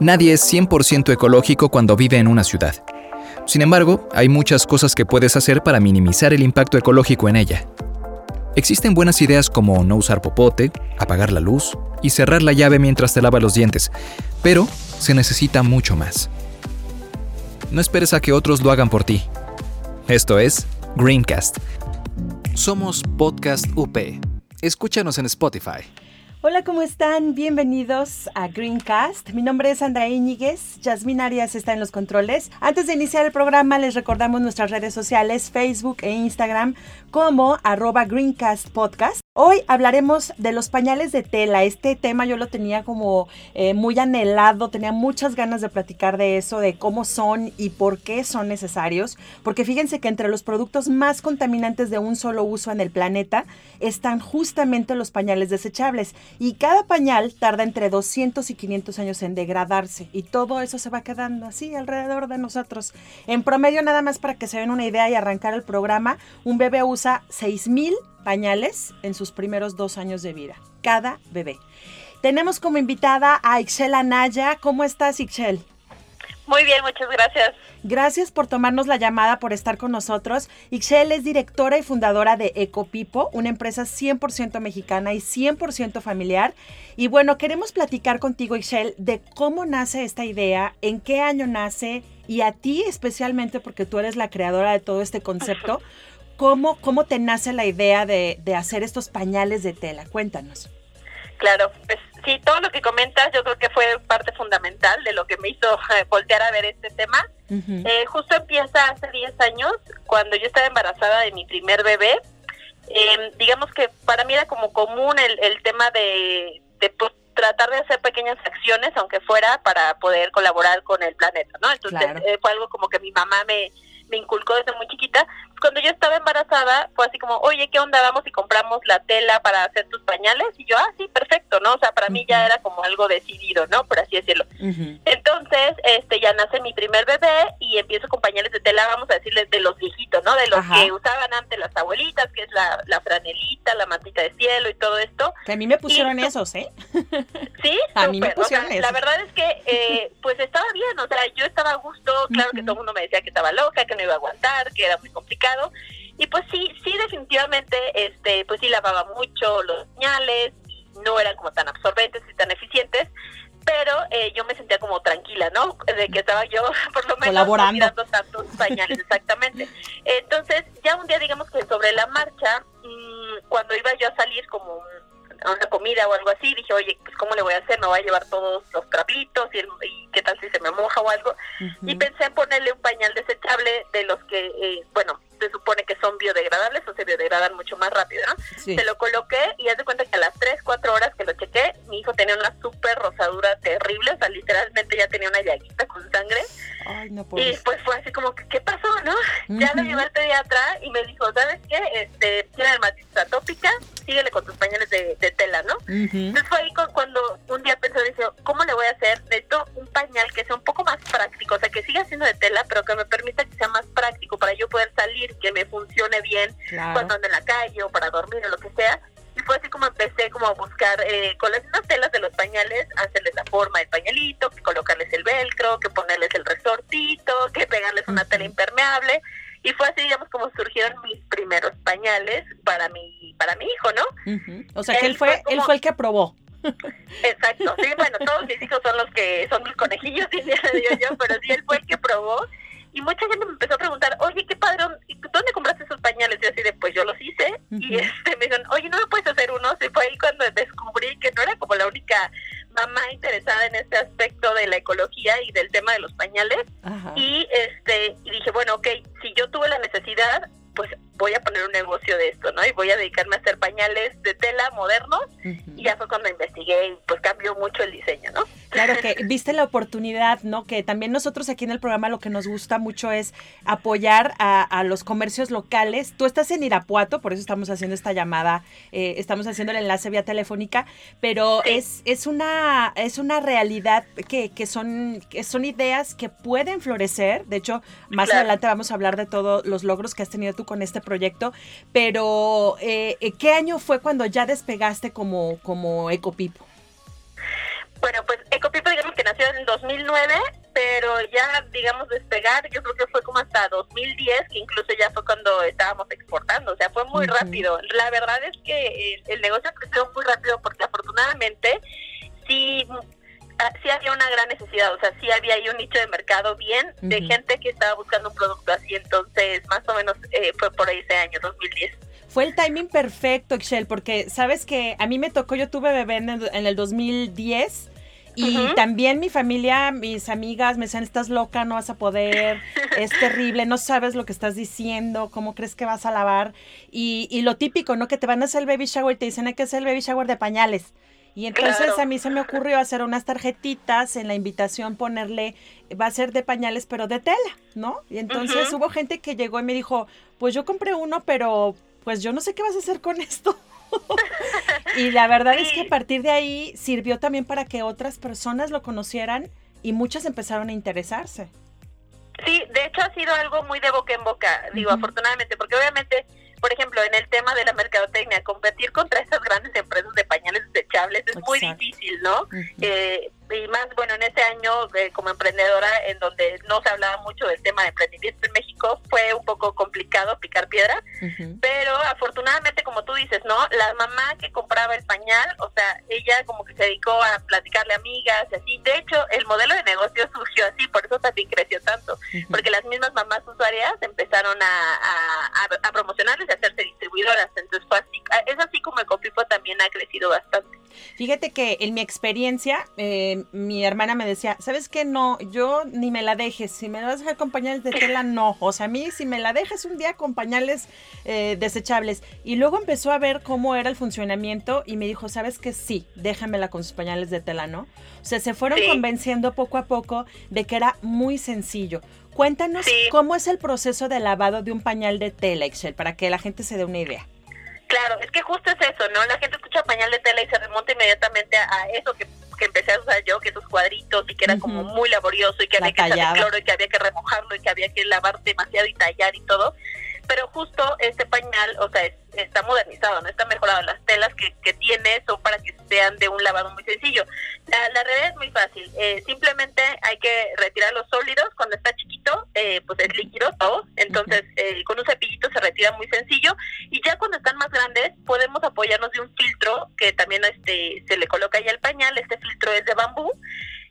Nadie es 100% ecológico cuando vive en una ciudad. Sin embargo, hay muchas cosas que puedes hacer para minimizar el impacto ecológico en ella. Existen buenas ideas como no usar popote, apagar la luz y cerrar la llave mientras te lavas los dientes, pero se necesita mucho más. No esperes a que otros lo hagan por ti. Esto es Greencast. Somos Podcast UP. Escúchanos en Spotify. Hola, ¿cómo están? Bienvenidos a Greencast. Mi nombre es Andrea Íñiguez. Yasmin Arias está en los controles. Antes de iniciar el programa, les recordamos nuestras redes sociales, Facebook e Instagram, como arroba Greencast Podcast. Hoy hablaremos de los pañales de tela. Este tema yo lo tenía como eh, muy anhelado, tenía muchas ganas de platicar de eso, de cómo son y por qué son necesarios. Porque fíjense que entre los productos más contaminantes de un solo uso en el planeta están justamente los pañales desechables. Y cada pañal tarda entre 200 y 500 años en degradarse. Y todo eso se va quedando así alrededor de nosotros. En promedio, nada más para que se den una idea y arrancar el programa, un bebé usa 6000 pañales en sus primeros dos años de vida. Cada bebé. Tenemos como invitada a Ixchel Anaya. ¿Cómo estás, Ixchel? Muy bien, muchas gracias. Gracias por tomarnos la llamada, por estar con nosotros. Ixchel es directora y fundadora de Ecopipo, una empresa 100% mexicana y 100% familiar. Y bueno, queremos platicar contigo, Ixchel, de cómo nace esta idea, en qué año nace y a ti especialmente, porque tú eres la creadora de todo este concepto. ¿Cómo, ¿Cómo te nace la idea de, de hacer estos pañales de tela? Cuéntanos. Claro, pues sí, todo lo que comentas yo creo que fue parte fundamental de lo que me hizo eh, voltear a ver este tema. eh, justo empieza hace 10 años, cuando yo estaba embarazada de mi primer bebé. Eh, digamos que para mí era como común el, el tema de, de pues, tratar de hacer pequeñas acciones, aunque fuera para poder colaborar con el planeta, ¿no? Entonces Claro. eh, fue algo como que mi mamá me, me inculcó desde muy chiquita. Cuando yo estaba embarazada, fue así como, oye, ¿qué onda? Vamos y compramos la tela para hacer tus pañales. Y yo, ah, sí, perfecto, ¿no? O sea, para mí ya era como algo decidido, ¿no? Por así decirlo. Entonces, este, ya nace mi primer bebé y empiezo con pañales de tela, vamos a decirles, de los viejitos, ¿no? De los Ajá. que usaban antes las abuelitas, que es la, la franelita, la mantita de cielo y todo esto. Que a mí me pusieron Y esos, ¿eh? Sí, A mí me súper, o sea, pusieron eso. la verdad es que eh, pues estaba bien, o sea, yo estaba a gusto, claro que todo el mundo me decía que estaba loca, que no iba a aguantar, que era muy complicado. Y pues sí, sí definitivamente este pues sí lavaba mucho los pañales, no eran como tan absorbentes y tan eficientes, pero eh, yo me sentía como tranquila, ¿no? De que estaba yo por lo menos no tantos pañales, exactamente. Entonces, ya un día digamos que sobre la marcha, mm, cuando iba yo a salir como a una comida o algo así, dije, oye, pues ¿cómo le voy a hacer? ¿Me voy a llevar todos los trapitos? ¿Y, el- y qué tal si se me moja o algo? Y pensé en ponerle un pañal desechable de los que, eh, bueno, se supone que son biodegradables o se biodegradan mucho más rápido, ¿no? Sí. Se lo coloqué y haz de cuenta que a las 3, 4 horas que lo chequé, mi hijo tenía una súper rosadura terrible, o sea, literalmente ya tenía una llaguita con sangre. Ay, no Y puedo. pues fue así como, que, ¿qué pasó, no? Ya lo llevé al pediatra y me dijo, ¿sabes qué? Este, tiene dermatitis atópica, síguele con tus pañales de, de tela, ¿no? Entonces fue ahí cu- cuando un día pensé, dije, ¿cómo le voy a hacer? Necesito un pañal que sea un poco más práctico, o sea, que siga siendo de tela, pero que me permita que sea más práctico para yo poder salir, que me funcione bien Claro. cuando ando en la calle o para dormir o lo que sea. Y fue así como empecé como a buscar eh, con las mismas telas de los pañales, hacerles la forma del pañalito, que colocarles el velcro, que ponerles el resortito, que pegarles una tela impermeable. Y fue así, digamos, como surgieron mis primeros pañales para mi, para mi hijo, ¿no? O sea, que él Él fue, él fue el que probó. Exacto, sí, bueno, todos mis hijos son los que son mis conejillos, diría digo yo, pero sí, él fue el que probó. Y mucha gente me empezó a preguntar, oye, qué padre, ¿y tú ¿dónde compraste esos pañales? Y así de, pues yo los hice. Y este, me dijeron, oye, ¿no me puedes hacer unos? Y fue ahí cuando descubrí que no era como la única mamá interesada en este aspecto de la ecología y del tema de los pañales. Ajá. Y este y dije, bueno, ok, si yo tuve la necesidad, pues voy a poner un negocio de esto, ¿no? Y voy a dedicarme a hacer pañales de tela modernos. Y ya fue cuando investigué y pues cambió mucho el diseño, ¿no? Claro que viste la oportunidad, ¿no? Que también nosotros aquí en el programa lo que nos gusta mucho es apoyar a, a los comercios locales. Tú estás en Irapuato, por eso estamos haciendo esta llamada, eh, estamos haciendo el enlace vía telefónica, pero Sí. es, es una es una realidad que, que son que son ideas que pueden florecer. De hecho, más Claro. adelante vamos a hablar de todos los logros que has tenido tú con este proyecto. Pero eh, eh, ¿qué año fue cuando ya despegaste como como Ecopipo? Bueno, pues Ecopipo digamos que nació en 2009, pero ya, digamos, despegar, yo creo que fue como hasta 2010, que incluso ya fue cuando estábamos exportando, o sea, fue muy rápido. La verdad es que el, negocio creció muy rápido porque afortunadamente sí sí había una gran necesidad, o sea, sí había ahí un nicho de mercado bien de gente que estaba buscando un producto así, entonces más o menos eh, fue por ahí ese año, 2010. Fue el timing perfecto, Excel, porque sabes que a mí me tocó, yo tuve bebé en el, en el 2010 y también mi familia, mis amigas me decían, estás loca, no vas a poder, es terrible, no sabes lo que estás diciendo, cómo crees que vas a lavar. Y, y lo típico, ¿no? Que te van a hacer el baby shower y te dicen, hay que hacer el baby shower de pañales. Y entonces a mí se me ocurrió hacer unas tarjetitas en la invitación, ponerle, va a ser de pañales, pero de tela, ¿no? Y entonces hubo gente que llegó y me dijo, pues yo compré uno, pero pues yo no sé qué vas a hacer con esto. y la verdad es que a partir de ahí sirvió también para que otras personas lo conocieran y muchas empezaron a interesarse. Sí, de hecho ha sido algo muy de boca en boca, digo, afortunadamente, porque obviamente, por ejemplo, en el tema de la mercadotecnia, competir contra estas grandes empresas de pañales desechables es muy difícil, ¿no? eh, y más, bueno, en ese año eh, como emprendedora, en donde no se hablaba mucho del tema de emprendimiento en México, fue un poco complicado picar piedra, pero afortunadamente, como tú dices, ¿no? La mamá que compraba el pañal, o sea, ella como que se dedicó a platicarle a amigas y así. De hecho, el modelo de negocio surgió así, por eso también creció tanto, porque las mismas mamás usuarias empezaron a, a, a, promocionarles a distribuidoras. Entonces fue así, es así como el Copipo también ha crecido bastante. Fíjate que en mi experiencia, eh, mi hermana me decía, ¿sabes qué? No, yo ni me la dejes. Si me vas a dejar con pañales de tela, no. O sea, a mí, si me la dejas un día con pañales eh, desechables. Y luego empezó a ver cómo era el funcionamiento y me dijo, ¿sabes qué? Sí, déjamela con sus pañales de tela, ¿no? O sea, se fueron convenciendo poco a poco de que era muy sencillo. Cuéntanos cómo es el proceso de lavado de un pañal de tela, Excel, para que la gente se dé una idea. Claro, es que justo es eso, ¿no? La gente escucha pañal de tela y se remonta inmediatamente a, eso que, empecé a usar yo, que esos cuadritos y que era como muy laborioso y que había que echarle cloro y que había que remojarlo y que había que lavar demasiado y tallar y todo pero justo este pañal, o sea, está modernizado, no está mejorado. Las telas que, que tiene son para que sean de un lavado muy sencillo. La, la realidad es muy fácil. Eh, simplemente hay que retirar los sólidos. Cuando está chiquito, eh, pues es líquido todo. Entonces, eh, con un cepillito se retira muy sencillo. Y ya cuando están más grandes, podemos apoyarnos de un filtro que también este se le coloca ahí al pañal. Este filtro es de bambú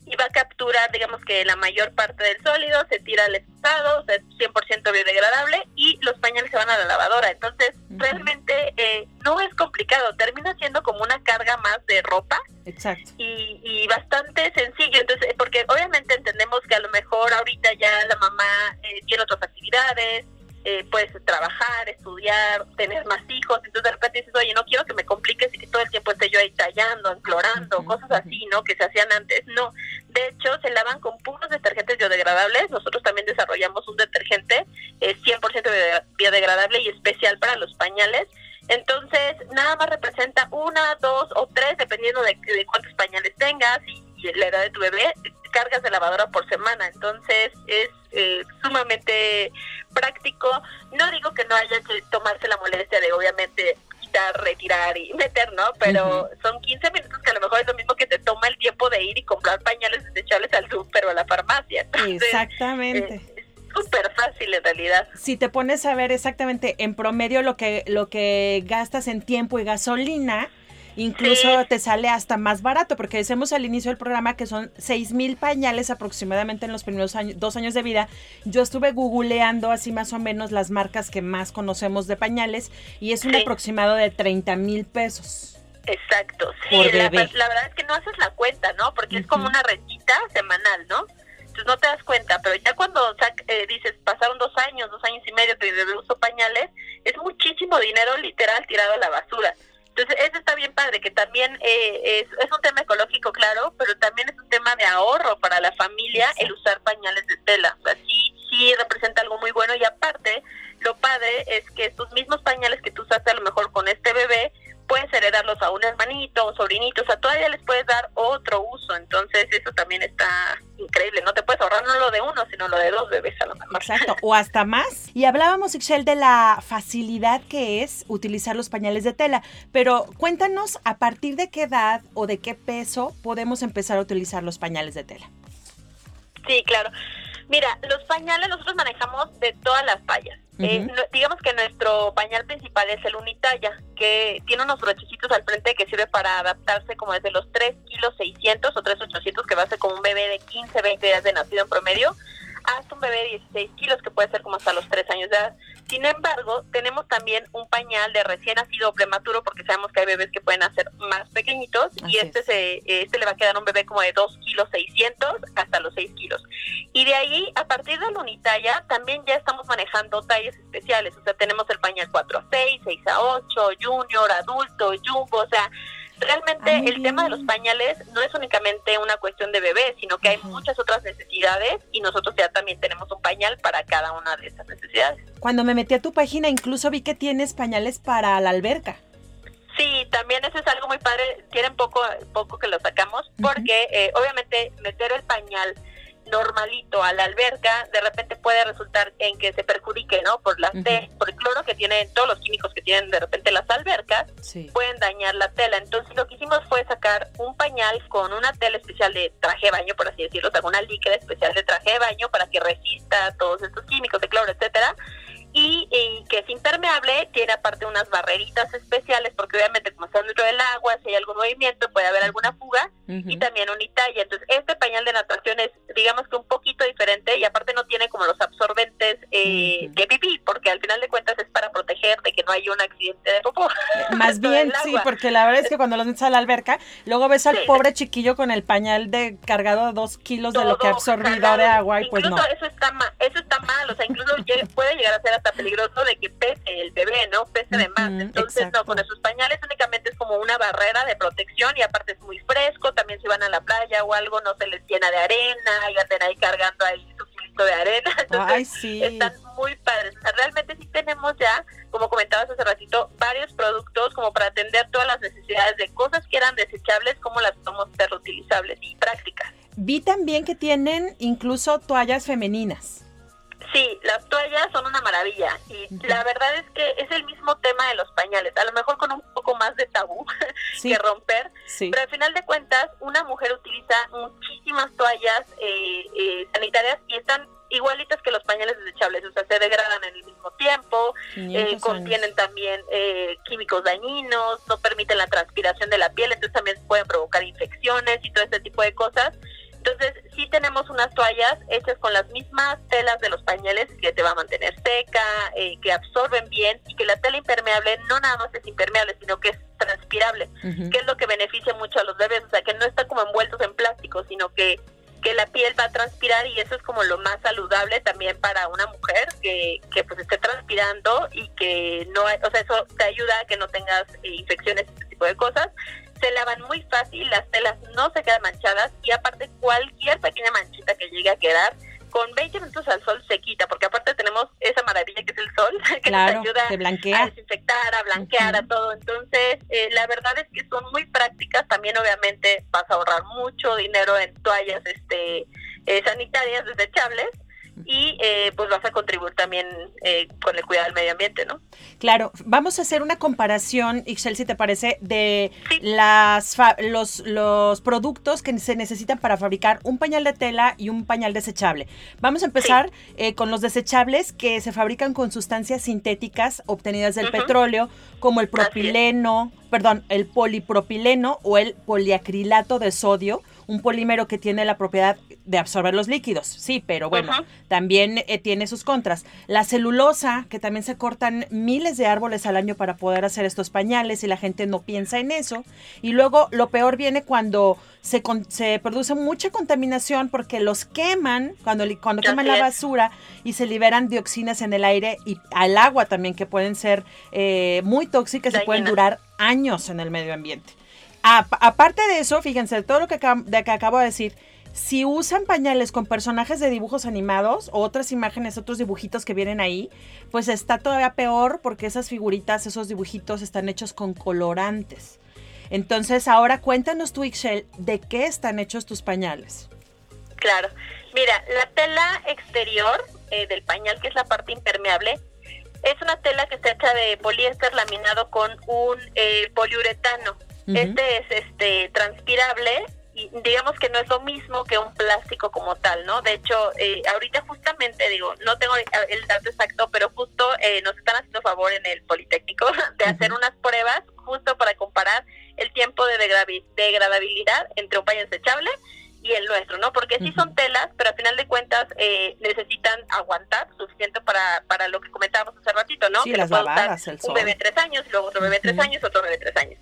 y va a capturar, digamos que la mayor parte del sólido, se tira al estado, o sea, es 100% biodegradable y los pañales se van a la lavadora. Entonces, realmente eh, no es complicado, termina siendo como una carga más de ropa. Exacto. Y, y bastante sencillo, entonces, porque obviamente entendemos que a lo mejor ahorita ya la mamá eh, tiene otras actividades, eh, puedes trabajar, estudiar, tener más hijos, entonces de repente dices, oye, no quiero que me compliques y que todo el tiempo esté yo ahí tallando, implorando, cosas así, ¿no? Que se hacían antes. No, de hecho, se lavan con puros detergentes biodegradables. Nosotros también desarrollamos un detergente eh, 100% biodegradable y especial para los pañales. Entonces, nada más representa una, dos o tres, dependiendo de, de cuántos pañales tengas y, y la edad de tu bebé, cargas de lavadora por semana. Entonces, es eh, sumamente práctico. No digo que no haya que tomarse la molestia de obviamente quitar, retirar y meter, ¿no? Pero son 15 minutos que a lo mejor es lo mismo que te toma el tiempo de ir y comprar pañales desechables al súper o a la farmacia. Exactamente. Eh, súper fácil en realidad. Si te pones a ver exactamente en promedio lo que lo que gastas en tiempo y gasolina, Incluso te sale hasta más barato, porque decimos al inicio del programa que son 6 mil pañales aproximadamente en los primeros años, dos años de vida. Yo estuve googleando así más o menos las marcas que más conocemos de pañales y es un aproximado de 30 mil pesos. Exacto, sí, la, verdad es que no haces la cuenta, ¿no? Porque es como una rentita semanal, ¿no? Entonces no te das cuenta, pero ya cuando eh, dices, pasaron dos años, dos años y medio que uso pañales, es muchísimo dinero literal tirado a la basura. Entonces, eso está bien padre, que también eh, es, un tema ecológico, claro, pero también es un tema de ahorro para la familia el usar pañales de tela. O sea, sí, sí representa algo muy bueno y aparte, lo padre es que estos mismos pañales que tú usaste a lo mejor con este bebé, puedes heredarlos a un hermanito, un sobrinito, o sea, todavía les puedes dar otro uso, entonces eso también está increíble. No te puedes ahorrar no lo de uno, sino lo de dos bebés a lo mejor. Exacto, o hasta más. Y hablábamos, Ixchel, de la facilidad que es utilizar los pañales de tela, pero cuéntanos a partir de qué edad o de qué peso podemos empezar a utilizar los pañales de tela. Sí, claro. Mira, los pañales nosotros manejamos de todas las tallas. Eh, digamos que nuestro pañal principal es el unitalla, que tiene unos brochecitos al frente que sirve para adaptarse como desde los 3 kilos 600 o 3 800 que va a ser como un bebé de 15, 20 días de nacido en promedio hasta un bebé de 16 kilos, que puede ser como hasta los 3 años de edad. Sin embargo, tenemos también un pañal de recién nacido prematuro, porque sabemos que hay bebés que pueden hacer más pequeñitos, y este, se, este le va a quedar un bebé como de 2 kilos 600 hasta los 6 kilos. Y de ahí, a partir de la unitalla, también ya estamos manejando tallas especiales, o sea, tenemos el pañal 4 a 6, 6 a 8, junior, adulto, jumbo, o sea, Realmente ah, el tema de los pañales no es únicamente una cuestión de bebé, sino que hay muchas otras necesidades y nosotros ya también tenemos un pañal para cada una de esas necesidades. Cuando me metí a tu página incluso vi que tienes pañales para la alberca. Sí, también eso es algo muy padre. Tienen poco, poco que lo sacamos porque eh, obviamente meter el pañal normalito a la alberca, de repente puede resultar en que se perjudique, ¿no? Por la por el cloro que tienen, todos los químicos que tienen de repente las albercas, pueden dañar la tela. Entonces lo que hicimos fue sacar un pañal con una tela especial de traje de baño, por así decirlo, o una líquida especial de traje de baño para que resista todos estos químicos de cloro, etcétera y, que es impermeable, tiene aparte unas barreritas especiales, porque obviamente como está dentro del agua, si hay algún movimiento puede haber alguna fuga, y también un Italia. Entonces, este pañal de natación es, digamos que un poquito diferente, y aparte no tiene como los absorbentes eh, de pipí, porque al final de cuentas es para proteger de que no haya un accidente de popó. Más bien, sí, porque la verdad es que cuando los metes a la alberca, luego ves al pobre chiquillo con el pañal de cargado dos kilos de lo que ha absorbido de agua, y pues no. Eso está, mal, eso está mal, o sea, incluso puede llegar a ser peligroso de que pese el bebé, ¿no? Pese de más. Entonces, no, con esos pañales únicamente es como una barrera de protección y aparte es muy fresco. También si van a la playa o algo, no se les llena de arena y anden ahí cargando ahí su de arena. Entonces, sí. están muy padres. realmente sí tenemos ya, como comentabas hace ratito, varios productos como para atender todas las necesidades de cosas que eran desechables, como las podemos ser reutilizables y prácticas. Vi también que tienen incluso toallas femeninas. Sí, las toallas son una maravilla. Y la verdad es que es el mismo tema de los pañales, a lo mejor con un poco más de tabú que romper, pero al final de cuentas una mujer utiliza muchísimas toallas eh, eh, sanitarias y están igualitas que los pañales desechables, o sea, se degradan en el mismo tiempo, eh, contienen también químicos dañinos, no permiten la transpiración de la piel, entonces también pueden provocar infecciones y todo este tipo de cosas. Entonces, sí tenemos unas toallas hechas con las mismas telas de los pañales que te va a mantener seca, eh, que absorben bien y que la tela impermeable no nada más es impermeable, sino que es transpirable, que es lo que beneficia mucho a los bebés, o sea, que no está como envueltos en plástico, sino que que la piel va a transpirar y eso es como lo más saludable también para una mujer que, que pues esté transpirando y que no, o sea, eso te ayuda a que no tengas eh, infecciones, este tipo de cosas se lavan muy fácil, las telas no se quedan manchadas y aparte cualquier pequeña manchita que llegue a quedar, con 20 minutos al sol se quita, porque aparte tenemos esa maravilla que es el sol, que nos ayuda a desinfectar, a blanquear, a todo. Entonces, eh, la verdad es que son muy prácticas. También, obviamente, vas a ahorrar mucho dinero en toallas este eh, sanitarias desechables y eh, pues vas a contribuir también eh, con el cuidado del medio ambiente, ¿no? Claro, vamos a hacer una comparación, Ixel, si te parece, de las los, los productos que se necesitan para fabricar un pañal de tela y un pañal desechable. Vamos a empezar eh, con los desechables que se fabrican con sustancias sintéticas obtenidas del petróleo, como el propileno, perdón, el polipropileno o el poliacrilato de sodio un polímero que tiene la propiedad de absorber los líquidos, sí, pero bueno, también eh, tiene sus contras. La celulosa, que también se cortan miles de árboles al año para poder hacer estos pañales y la gente no piensa en eso. Y luego lo peor viene cuando se, se produce mucha contaminación porque los queman, cuando, cuando queman la basura y se liberan dioxinas en el aire y al agua también, que pueden ser eh, muy tóxicas y pueden durar años en el medio ambiente aparte de eso, fíjense, todo lo que, de que acabo de decir, si usan pañales con personajes de dibujos animados o otras imágenes, otros dibujitos que vienen ahí, pues está todavía peor porque esas figuritas, esos dibujitos están hechos con colorantes. Entonces, ahora cuéntanos tú, Ixchel, ¿de qué están hechos tus pañales? Claro. Mira, la tela exterior eh, del pañal, que es la parte impermeable, es una tela que está hecha de poliéster laminado con un eh, poliuretano. Este es este transpirable digamos que no es lo mismo que un plástico como tal, ¿no? De hecho, eh, ahorita justamente digo, no tengo el dato exacto, pero justo eh, nos están haciendo favor en el Politécnico de hacer unas pruebas justo para comparar el tiempo de degradabilidad entre un pañal desechable y el nuestro, ¿no? Porque sí son telas, pero al final de cuentas eh, necesitan aguantar suficiente para, para lo que comentábamos hace ratito, ¿no? Sí, que las babadas, el Un bebé tres años, luego otro bebé tres años, otro bebé tres años.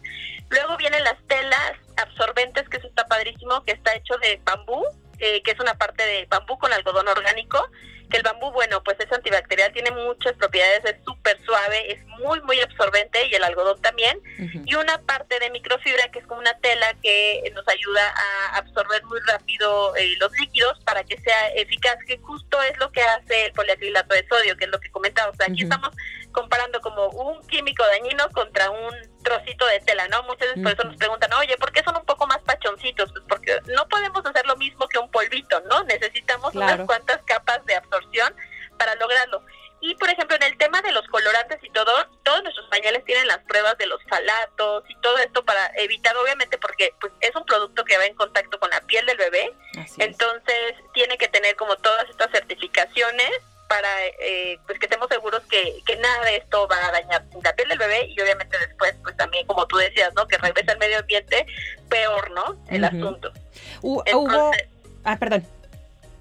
Luego vienen las telas absorbentes, que eso está padrísimo, que está hecho de bambú, eh, que es una parte de bambú con algodón orgánico, que el bambú, bueno, pues es antibacterial, tiene muchas propiedades, es súper suave, es muy, muy absorbente y el algodón también. Y una parte de microfibra que es como una tela que nos ayuda a absorber muy rápido eh, los líquidos para que sea eficaz, que justo es lo que hace el poliacrilato de sodio, que es lo que comentamos. aquí estamos comparando como un químico dañino contra un trocito de tela, ¿no? Muchas veces por eso nos preguntan, oye, ¿por qué son un poco más pachoncitos? Pues porque no podemos hacer lo mismo que un polvito, ¿no? Necesitamos unas cuantas capas de absorción para lograrlo. Y por ejemplo, en el tema de los colorantes y todo, todos nuestros pañales tienen las pruebas de los falatos y todo esto para evitar, obviamente, porque pues es un producto que va en contacto con la piel del bebé, entonces tiene que tener como todas estas certificaciones para eh, pues que estemos seguros que, que nada de esto va a dañar la piel del bebé y obviamente después pues también como tú decías no que regresa al medio ambiente peor no el asunto hubo ah perdón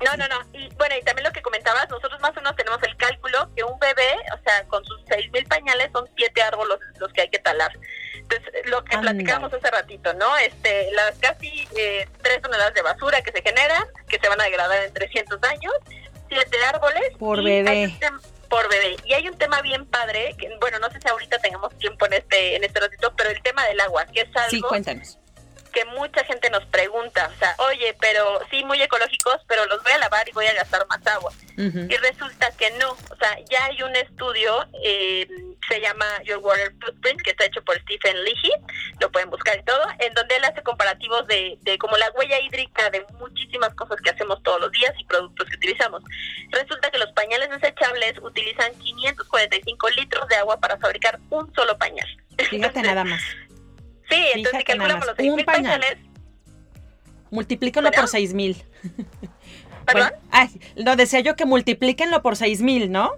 no, no, no. Y bueno, y también lo que comentabas, nosotros más o menos tenemos el cálculo que un bebé, o sea, con sus seis mil pañales son siete árboles los que hay que talar. Entonces, lo que platicábamos hace ratito, ¿no? Este, las casi eh, tres toneladas de basura que se generan, que se van a degradar en 300 años, siete árboles. Por bebé. Por bebé. Y hay un tema bien padre, que bueno, no sé si ahorita tengamos tiempo en este, en este ratito, pero el tema del agua, que es algo... Sí, cuéntanos que mucha gente nos pregunta, o sea, oye, pero sí, muy ecológicos, pero los voy a lavar y voy a gastar más agua. Y resulta que no, o sea, ya hay un estudio, eh, se llama Your Water Footprint, que está hecho por Stephen Leahy, lo pueden buscar y todo, en donde él hace comparativos de, de como la huella hídrica de muchísimas cosas que hacemos todos los días y productos que utilizamos. Resulta que los pañales desechables utilizan 545 litros de agua para fabricar un solo pañal. Fíjate nada más. Sí, entonces si calculamos los 6 mil pañales. Multiplíquenlo por 6 mil. ¿Perdón? no, decía yo que multiplíquenlo por 6 mil, ¿no?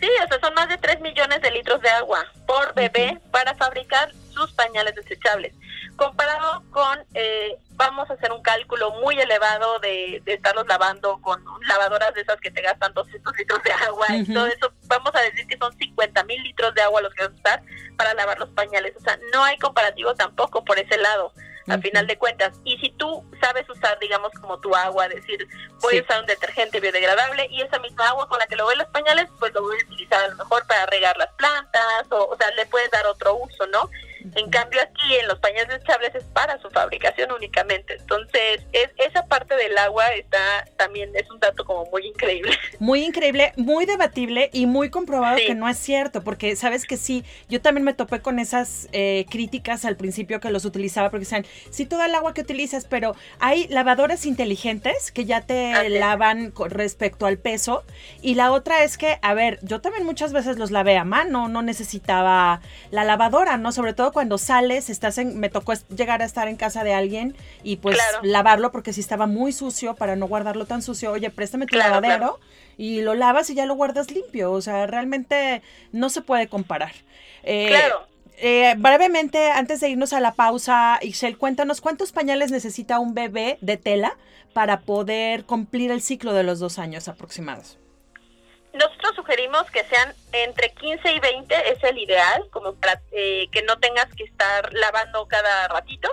Sí, o sea, son más de 3 millones de litros de agua por bebé para fabricar sus pañales desechables. Comparado con, eh, vamos a hacer un cálculo muy elevado de, estarlos lavando con lavadoras de esas que te gastan 200 litros de agua y todo eso, vamos a decir que son 50 mil litros de agua los que vas a usar para lavar los pañales. O sea, no hay comparativo tampoco por ese lado a final de cuentas. Y si tú sabes usar, digamos, como tu agua, decir, voy a usar un detergente biodegradable y esa misma agua con la que lo voy los pañales, pues lo voy a utilizar a lo mejor para regar las plantas, o, o sea, le puedes dar otro uso, ¿no? En cambio aquí en los pañales desechables es para su fabricación únicamente. Entonces, es, esa parte del agua está también, es un dato como muy increíble. Muy increíble, muy debatible y muy comprobado que no es cierto, porque sabes que sí, yo también me topé con esas eh, críticas al principio que los utilizaba, porque decían, sí, todo el agua que utilizas, pero hay lavadoras inteligentes que ya te lavan con respecto al peso. Y la otra es que, a ver, yo también muchas veces los lavé a mano, no necesitaba la lavadora, ¿no? Sobre todo cuando sales, estás en, me tocó llegar a estar en casa de alguien y pues lavarlo porque si estaba muy sucio para no guardarlo tan sucio, oye, préstame tu lavadero y lo lavas y ya lo guardas limpio, o sea, realmente no se puede comparar. Eh, claro. Eh, brevemente, antes de irnos a la pausa, Ixel, cuéntanos cuántos pañales necesita un bebé de tela para poder cumplir el ciclo de los dos años aproximados. Nosotros sugerimos que sean entre 15 y 20, es el ideal, como para eh, que no tengas que estar lavando cada ratito,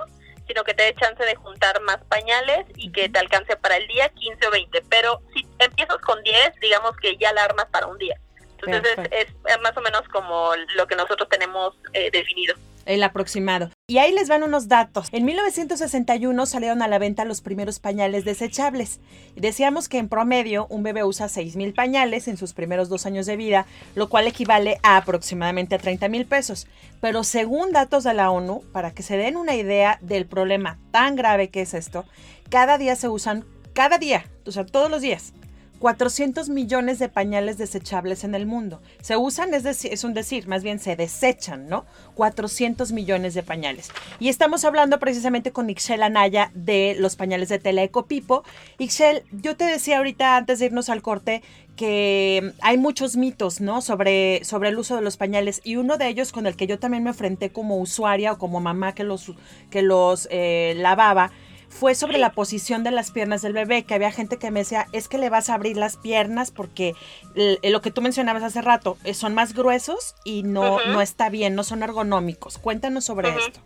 sino que te dé chance de juntar más pañales y que te alcance para el día 15 o 20. Pero si empiezas con 10, digamos que ya la armas para un día. Entonces es, más o menos como lo que nosotros tenemos eh, definido el aproximado. Y ahí les van unos datos. En 1961 salieron a la venta los primeros pañales desechables. Decíamos que en promedio un bebé usa 6.000 pañales en sus primeros dos años de vida, lo cual equivale a aproximadamente a 30 mil pesos. Pero según datos de la ONU, para que se den una idea del problema tan grave que es esto, cada día se usan cada día, o sea, todos los días. 400 millones de pañales desechables en el mundo. Se usan, es, decir, es un decir, más bien se desechan, ¿no? 400 millones de pañales. Y estamos hablando precisamente con Ixchel Anaya de los pañales de tela Ecopipo. Ixchel, yo te decía ahorita antes de irnos al corte que hay muchos mitos, ¿no? Sobre, el uso de los pañales y uno de ellos con el que yo también me enfrenté como usuaria o como mamá que los, que los eh, lavaba fue sobre la posición de las piernas del bebé, que había gente que me decía, es que le vas a abrir las piernas porque lo que tú mencionabas hace rato, eh, son más gruesos y no, no está bien, no son ergonómicos. Cuéntanos sobre esto.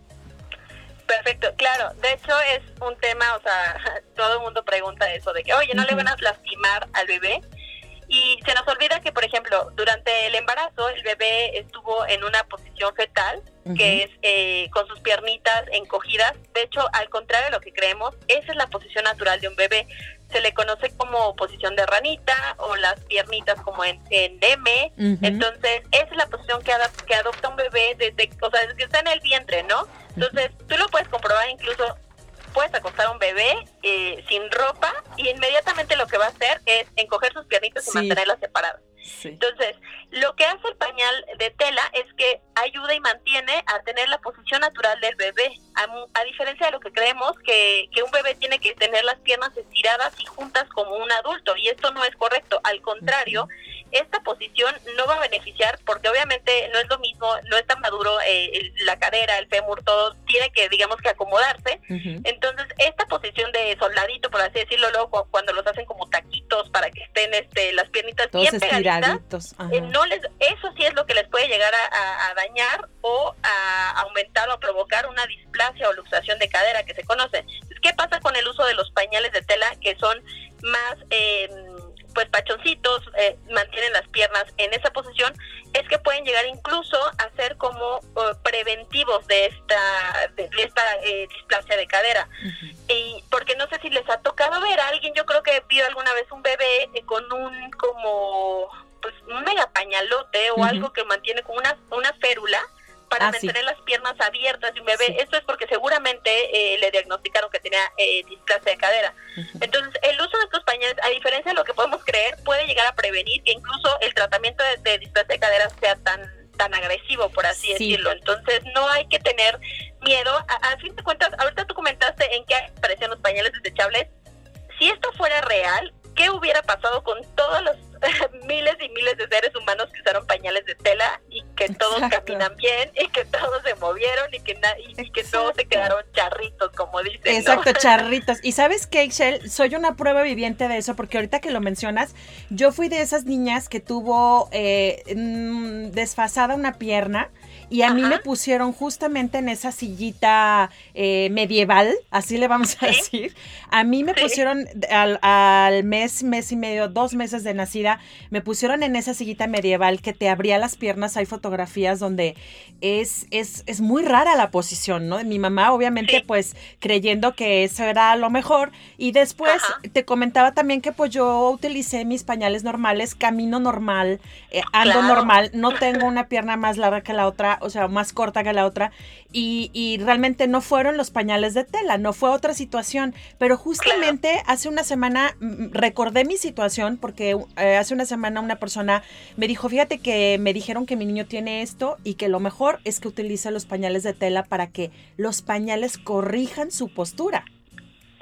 Perfecto, claro. De hecho, es un tema, o sea, todo el mundo pregunta eso, de que, oye, ¿no le van a lastimar al bebé? Y se nos olvida que, por ejemplo, durante el embarazo el bebé estuvo en una posición fetal, que es eh, con sus piernitas encogidas. De hecho, al contrario de lo que creemos, esa es la posición natural de un bebé. Se le conoce como posición de ranita o las piernitas como en, M. Entonces, esa es la posición que, que adopta un bebé desde, o sea, desde que está en el vientre, ¿no? Entonces, tú lo puedes comprobar incluso puedes acostar a un bebé eh, sin ropa y inmediatamente lo que va a hacer es encoger sus piernitas y mantenerlas separadas. Entonces, lo que hace el pañal de tela es que ayuda y mantiene a tener la posición natural del bebé, a, diferencia de lo que creemos que, que, un bebé tiene que tener las piernas estiradas y juntas como un adulto, y esto no es correcto, al contrario, esta posición no va a beneficiar porque obviamente no es lo mismo, no está maduro eh, la cadera, el fémur, todo tiene que, digamos que acomodarse. Entonces, esta posición de soldadito, por así decirlo, luego cuando los hacen como taquitos para que estén este, las piernitas bien pegaditas, eh, no les, eso sí es lo que les puede llegar a, dañar o a aumentar o provocar una displasia o luxación de cadera que se conoce. ¿Qué pasa con el uso de los pañales de tela que son más... Eh, pues pachoncitos eh, mantienen las piernas en esa posición, es que pueden llegar incluso a ser como uh, preventivos de esta, de, esta eh, displasia de cadera. Y porque no sé si les ha tocado ver a alguien, yo creo que vio alguna vez un bebé eh, con un como pues un mega pañalote o algo que mantiene como una, una férula para ah, mantener las piernas abiertas de un bebé. Esto es porque seguramente eh, le diagnosticaron que tenía eh, displasia de cadera. Entonces, el uso de estos pañales, a diferencia de lo que podemos creer, puede llegar a prevenir que incluso el tratamiento de, displasia de cadera sea tan tan agresivo, por así decirlo. Entonces, no hay que tener miedo. A, fin de cuentas, ahorita tú comentaste en qué aparecían los pañales desechables. Si esto fuera real, ¿qué hubiera pasado con todos los miles y miles de seres humanos que usaron pañales de tela y que todos caminan bien y que todos se movieron y que, y que todos se quedaron charritos, como dicen. Exacto, charritos. Y sabes que, Excel, soy una prueba viviente de eso, porque ahorita que lo mencionas, yo fui de esas niñas que tuvo eh, mm, desfasada una pierna y a mí me pusieron justamente en esa sillita eh, medieval, así le vamos a decir. A mí me pusieron al, mes, mes y medio, dos meses de nacida, me pusieron en esa sillita medieval que te abría las piernas. Hay fotografías donde es, es, es muy rara la posición, ¿no? Mi mamá, obviamente, pues creyendo que eso era lo mejor. Y después te comentaba también que pues yo utilicé mis pañales normales, camino normal, eh, ando normal, no tengo una pierna más larga que la otra o sea, más corta que la otra, y, realmente no fueron los pañales de tela, no fue otra situación, pero justamente hace una semana mm, mm, recordé mi situación porque eh, hace una semana una persona me dijo, fíjate que me dijeron que mi niño tiene esto y que lo mejor es que utilice los pañales de tela para que los pañales corrijan su postura.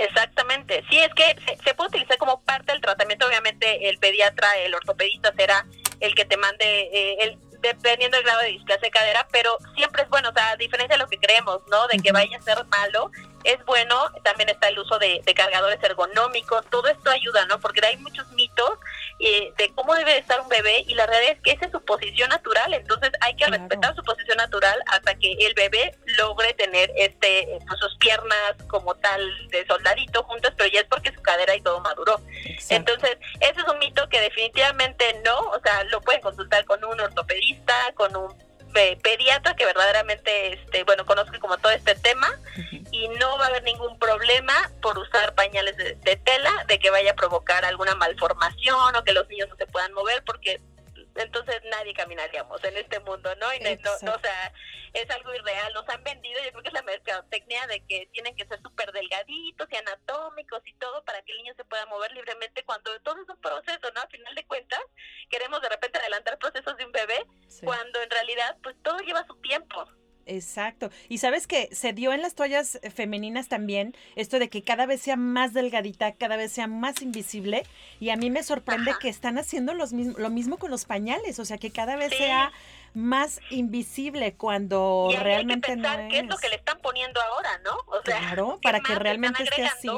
Exactamente, sí, es que se, puede utilizar como parte del tratamiento, obviamente el pediatra, el ortopedista será el que te mande, eh, el, dependiendo del grado de displasia de cadera, pero siempre es bueno, o sea, a diferencia de lo que creemos, ¿no? De que vaya a ser malo, es bueno, también está el uso de, cargadores ergonómicos, todo esto ayuda, ¿no? Porque hay muchos mitos eh, de cómo debe estar un bebé y la realidad es que esa es su posición natural, entonces hay que respetar su posición natural hasta que el bebé logre tener este pues, sus piernas como tal de soldadito juntas, pero ya es porque su cadera y todo maduró. Entonces, ese es un mito que definitivamente pediatra que verdaderamente, este, bueno, conozca como todo este tema y no va a haber ningún problema por usar pañales de, tela de que vaya a provocar alguna malformación o que los niños no se puedan mover porque entonces nadie caminaríamos en este mundo, ¿no? Y no, o sea, es algo irreal. Nos han vendido, yo creo que es la mercadotecnia de que tienen que ser súper delgaditos y anatómicos y todo para que el niño se pueda mover libremente cuando todo es un proceso, ¿no? Al final de cuentas, queremos de repente adelantar procesos cuando en realidad pues todo lleva su tiempo. Exacto. Y sabes que se dio en las toallas eh, femeninas también esto de que cada vez sea más delgadita, cada vez sea más invisible. Y a mí me sorprende que están haciendo los lo mismo con los pañales, o sea, que cada vez sea más invisible cuando realmente no es. qué es lo que le están poniendo ahora, ¿no? O sea, claro, para que realmente esté así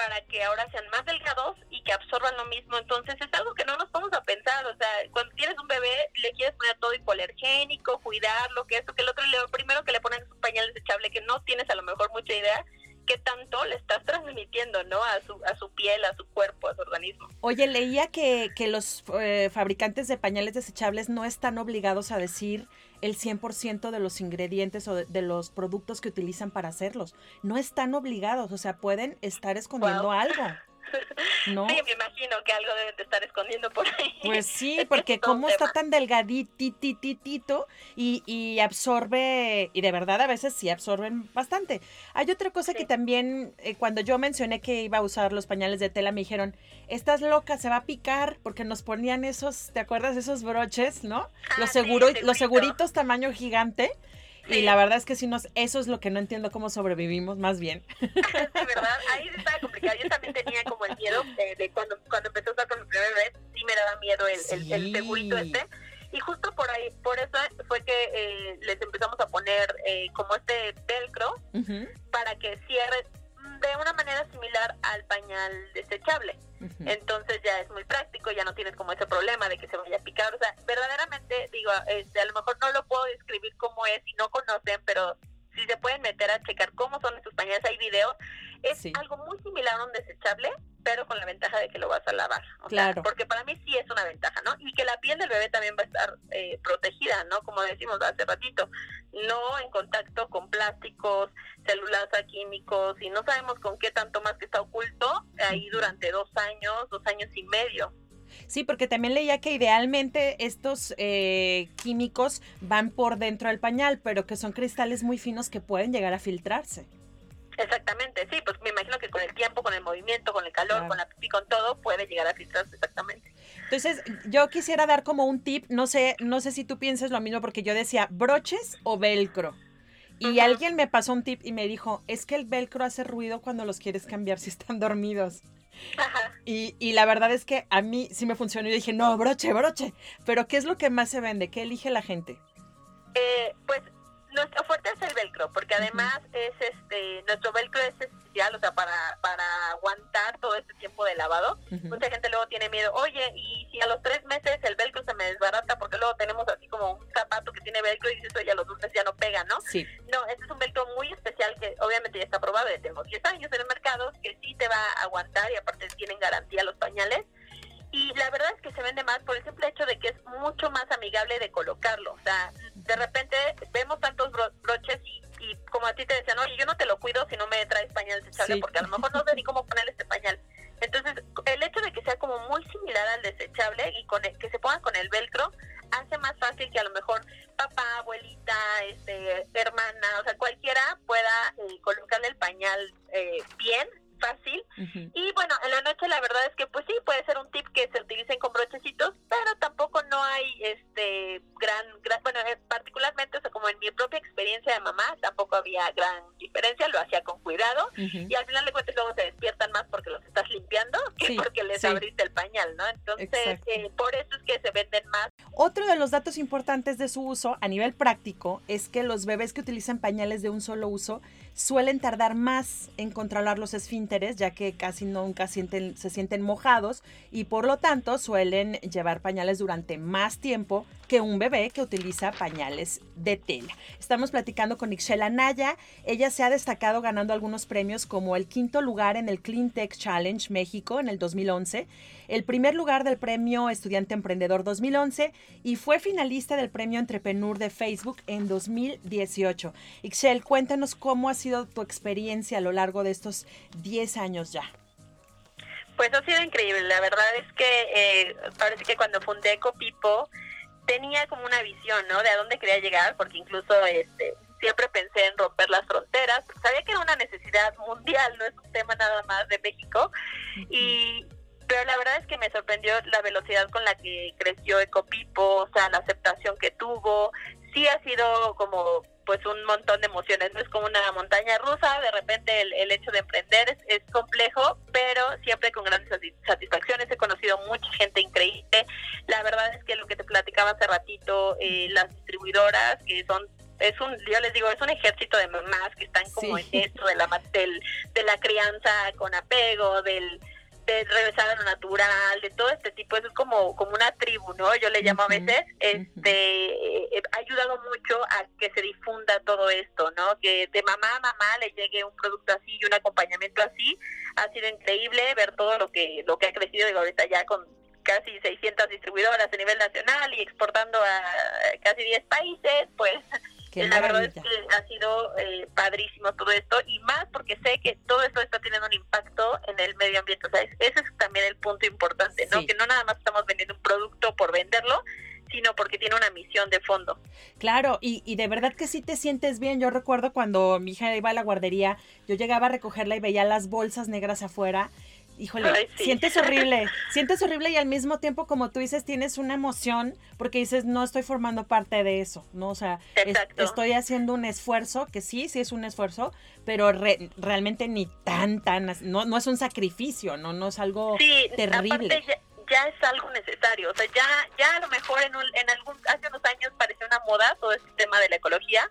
para que ahora sean más delgados y que absorban lo mismo. Entonces es algo que no nos vamos a pensar. O sea, cuando tienes un bebé le quieres poner todo hipoalergénico, cuidarlo, que esto, que el otro, lo primero que le ponen es un pañal desechable que no tienes a lo mejor mucha idea qué tanto le estás transmitiendo, ¿no? A su, a su piel, a su cuerpo, a su organismo. Oye, leía que, que los eh, fabricantes de pañales desechables no están obligados a decir el 100% de los ingredientes o de, los productos que utilizan para hacerlos. No están obligados, o sea, pueden estar escondiendo algo. ¿No? Sí, me imagino que algo deben de estar escondiendo por ahí. Pues sí, porque como está tan delgaditititito y, y absorbe, y de verdad a veces sí absorben bastante. Hay otra cosa que también, eh, cuando yo mencioné que iba a usar los pañales de tela, me dijeron, estás loca, se va a picar, porque nos ponían esos, ¿te acuerdas? Esos broches, ¿no? los, ah, seguro, los seguritos tamaño gigante. Y la verdad es que sí nos, eso es lo que no entiendo cómo sobrevivimos, más bien. Sí, ¿verdad? Ahí estaba complicado. Yo también tenía como el miedo de, cuando, cuando empezó a usar con mi primer bebé, sí me daba miedo el, el, segurito este. Y justo por ahí, por eso fue que eh, les empezamos a poner eh, como este velcro para que cierre de una manera similar al pañal desechable. Entonces ya es muy práctico, ya no tienes como ese problema de que se vaya a picar. O sea, verdaderamente, digo, este, a lo mejor no lo puedo describir cómo es si no conocen, pero si se pueden meter a checar cómo son estos pañales, hay videos. Es algo muy similar a un desechable, pero con la ventaja de que lo vas a lavar. claro. porque para mí sí es una ventaja, ¿no? Y que la piel del bebé también va a estar eh, protegida, ¿no? Como decimos hace ratito, no en contacto con plásticos, celulosa, químicos, y no sabemos con qué tanto más que está oculto ahí durante dos años, dos años y medio. Sí, porque también leía que idealmente estos eh, químicos van por dentro del pañal, pero que son cristales muy finos que pueden llegar a filtrarse. Exactamente, sí, pues me imagino que con el tiempo, con el movimiento, con el calor, con la pipí, con todo, puede llegar a filtrarse exactamente. Entonces, yo quisiera dar como un tip, no sé, no sé si tú piensas lo mismo, porque yo decía broches o velcro. Y alguien me pasó un tip y me dijo, es que el velcro hace ruido cuando los quieres cambiar si están dormidos. Y, y, la verdad es que a mí sí me funcionó. y dije, no, broche, broche. Pero ¿qué es lo que más se vende? ¿Qué elige la gente? Eh, pues nuestro es el velcro, porque además es este nuestro velcro es especial, o sea, para, para aguantar todo este tiempo de lavado. Mucha gente luego tiene miedo, oye, y si a los tres meses el velcro se me desbarata, porque luego tenemos así como un zapato que tiene velcro y dices, oye, a los dos meses ya no pega, ¿no? Sí. No, este es un velcro muy especial que obviamente ya está probado, ya tenemos 10 años en el mercado, que sí te va a aguantar y aparte tienen garantía los pañales y la verdad es que se vende más por el simple hecho de que es mucho más amigable de colocarlo. O sea, de repente vemos tantos broches y, como a ti te decían, oye, yo no te lo cuido si no me traes pañal desechable, porque a lo mejor no sé ni cómo poner este pañal. Entonces, el hecho de que sea como muy similar al desechable y con que se ponga con el velcro, hace más fácil que a lo mejor papá, abuelita, este, hermana, o sea, cualquiera pueda eh, colocarle el pañal eh, bien fácil. Y bueno, en la noche la verdad es que pues sí, puede ser un tip y al final de cuentas luego se despiertan más porque los estás limpiando que porque les abriste el pañal, ¿no? Entonces, eh, por eso es que se venden más. Otro de los datos importantes de su uso a nivel práctico es que los bebés que utilizan pañales de un solo uso suelen tardar más en controlar los esfínteres, ya que casi nunca se sienten mojados y por lo tanto suelen llevar pañales durante más tiempo que un bebé que utiliza pañales de tela. Estamos platicando con Ixchela Naya. Ella se ha destacado ganando algunos premios como el quinto lugar en el Clean Tech Challenge México en el 2011, el primer lugar del premio Estudiante Emprendedor 2011 y fue finalista del premio Entrepreneur de Facebook en 2018. Ixchel, cuéntanos cómo ha sido tu experiencia a lo largo de estos 10 años ya. Pues ha sido increíble. La verdad es que eh, parece que cuando fundé Copipo tenía como una visión, ¿no? De a dónde quería llegar, porque incluso este siempre pensé en romper las fronteras. Sabía que era una necesidad mundial, no es un tema nada más de México. Y pero la verdad es que me sorprendió la velocidad con la que creció Ecopipo, o sea, la aceptación que tuvo. Sí ha sido como pues un montón de emociones, no es como una montaña rusa, de repente el, hecho de emprender es, complejo, pero siempre con grandes satisfacciones, he conocido mucha gente increíble, la verdad es que lo que te platicaba hace ratito, eh, las distribuidoras que son es un, yo les digo, es un ejército de mamás que están como en esto de la, del, de la crianza con apego, del de regresar a lo natural, de todo este tipo, eso es como, como una tribu, ¿no? Yo le llamo a veces, este, eh, ha ayudado mucho a que se difunda todo esto, ¿no? Que de mamá a mamá le llegue un producto así y un acompañamiento así, ha sido increíble ver todo lo que, lo que ha crecido, digo, ahorita ya con casi 600 distribuidoras a nivel nacional y exportando a casi 10 países, pues la verdad es que ha sido eh, padrísimo todo esto y más porque sé que todo esto está teniendo un impacto en el medio ambiente. O sea, ese es también el punto importante, ¿no? Que no nada más estamos vendiendo un producto por venderlo, sino porque tiene una misión de fondo. Claro, y, y de verdad que sí te sientes bien. Yo recuerdo cuando mi hija iba a la guardería, yo llegaba a recogerla y veía las bolsas negras afuera híjole, sientes horrible, sientes horrible y al mismo tiempo, como tú dices, tienes una emoción porque dices, no estoy formando parte de eso, ¿no? O sea, estoy haciendo un esfuerzo, que sí, sí es un esfuerzo, pero realmente ni tan, tan, no, no es un sacrificio, ¿no? No es algo terrible. Ya, ya, es algo necesario, o sea, ya, ya a lo mejor en, en algún, hace unos años parecía una moda todo este tema de la ecología,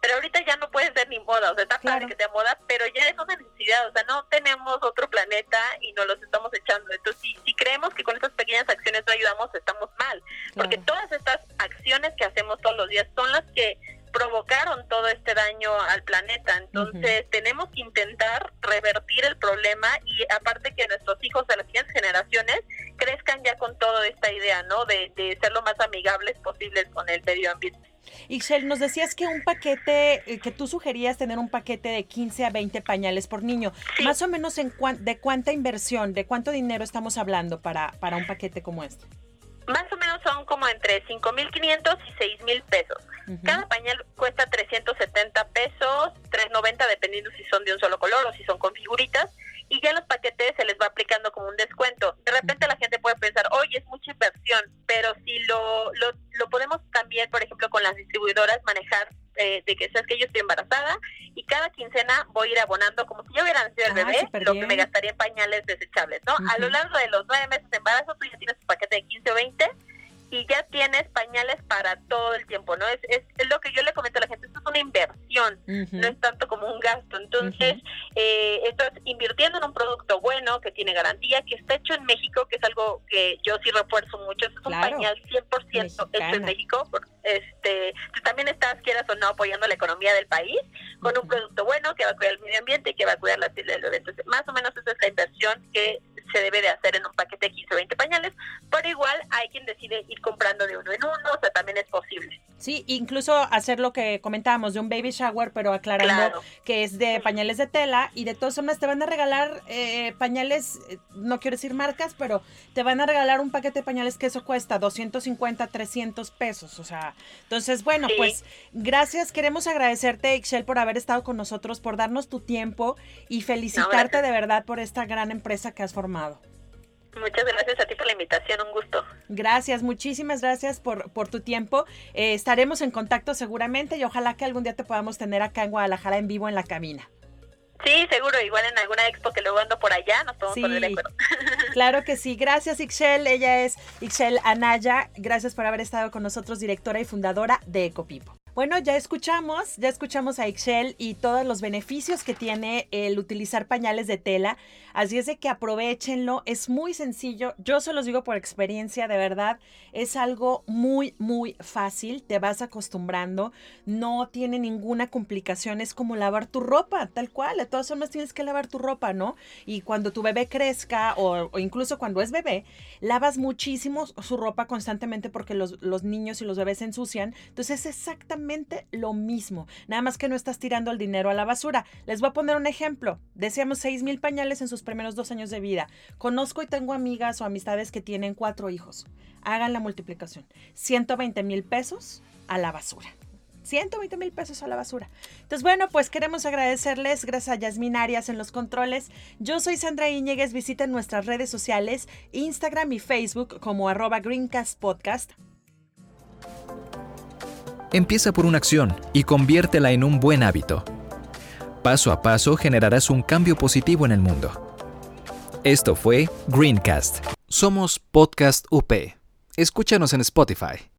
pero ahorita ya no puede ser ni moda, o sea, está claro. que sea moda, pero ya es una necesidad, o sea, no tenemos otro planeta y nos los estamos echando. Entonces, si, si creemos que con estas pequeñas acciones no ayudamos, estamos mal, porque todas estas acciones que hacemos todos los días son las que provocaron todo este daño al planeta. Entonces, tenemos que intentar revertir el problema y aparte que nuestros hijos de las siguientes generaciones crezcan ya con toda esta idea, ¿no? De, de ser lo más amigables posibles con el medio ambiente. Ixel, nos decías que un paquete, eh, que tú sugerías tener un paquete de 15 a 20 pañales por niño. Más o menos en de cuánta inversión, de cuánto dinero estamos hablando para, para un paquete como este. Más o menos son como entre 5.500 y 6.000 pesos. Cada pañal cuesta 370 pesos, 3.90 dependiendo si son de un solo color o si son con figuritas y ya en los paquetes se les va aplicando como un descuento. De repente la gente puede pensar, oye, es mucha inversión, pero si lo, lo, lo podemos también, por ejemplo, con las distribuidoras manejar eh, de que sabes que yo estoy embarazada y cada quincena voy a ir abonando como si yo hubiera nacido el bebé, lo que me gastaría en pañales desechables, ¿no? A lo largo de los nueve meses de embarazo tú ya tienes tu paquete de 15 o 20 y ya tienes pañales para todo el tiempo, ¿no? Es, es, lo que yo le comento a la gente, esto es una inversión, no es tanto como un gasto. Entonces, eh, esto es invirtiendo en un producto bueno, que tiene garantía, que está hecho en México, que es algo que yo sí refuerzo mucho, es un pañal 100% hecho en México, este, también estás, quieras o no, apoyando la economía del país, con un producto bueno que va a cuidar el medio ambiente y que va a cuidar la salud. Entonces, más o menos esa es la inversión que se debe de hacer en un paquete de 15 o 20 pañales, pero igual hay quien decide ir comprando de uno en uno, o sea, también es posible. Sí, incluso hacer lo que comentábamos de un baby shower, pero aclarando que es de pañales de tela y de todas formas te van a regalar eh, pañales, eh, no quiero decir marcas, pero te van a regalar un paquete de pañales que eso cuesta 250, 300 pesos, o sea, entonces, bueno, pues gracias, queremos agradecerte, Excel, por haber estado con nosotros, por darnos tu tiempo y felicitarte de verdad por esta gran empresa que has formado. Muchas gracias a ti por la invitación, un gusto. Gracias, muchísimas gracias por, por tu tiempo. Eh, estaremos en contacto seguramente y ojalá que algún día te podamos tener acá en Guadalajara en vivo en la cabina. Sí, seguro, igual en alguna expo que luego ando por allá, nos podemos poner de acuerdo. Claro que sí, gracias Ixchel, ella es Ixchel Anaya, gracias por haber estado con nosotros, directora y fundadora de Ecopipo. Bueno, ya escuchamos, ya escuchamos a Excel y todos los beneficios que tiene el utilizar pañales de tela. Así es de que aprovechenlo, es muy sencillo. Yo se los digo por experiencia, de verdad, es algo muy, muy fácil. Te vas acostumbrando, no tiene ninguna complicación. Es como lavar tu ropa, tal cual. De todas formas, tienes que lavar tu ropa, ¿no? Y cuando tu bebé crezca o, incluso cuando es bebé, lavas muchísimo su ropa constantemente porque los, los niños y los bebés se ensucian. Entonces, es exactamente lo mismo, nada más que no estás tirando el dinero a la basura. Les voy a poner un ejemplo. Decíamos 6 mil pañales en sus primeros dos años de vida. Conozco y tengo amigas o amistades que tienen cuatro hijos. Hagan la multiplicación. 120 mil pesos a la basura. 120 mil pesos a la basura. Entonces, bueno, pues queremos agradecerles, gracias a Yasmin Arias en los controles. Yo soy Sandra Iñiguez, visiten nuestras redes sociales, Instagram y Facebook como arroba Greencast Podcast. Empieza por una acción y conviértela en un buen hábito. Paso a paso generarás un cambio positivo en el mundo. Esto fue Greencast. Somos Podcast UP. Escúchanos en Spotify.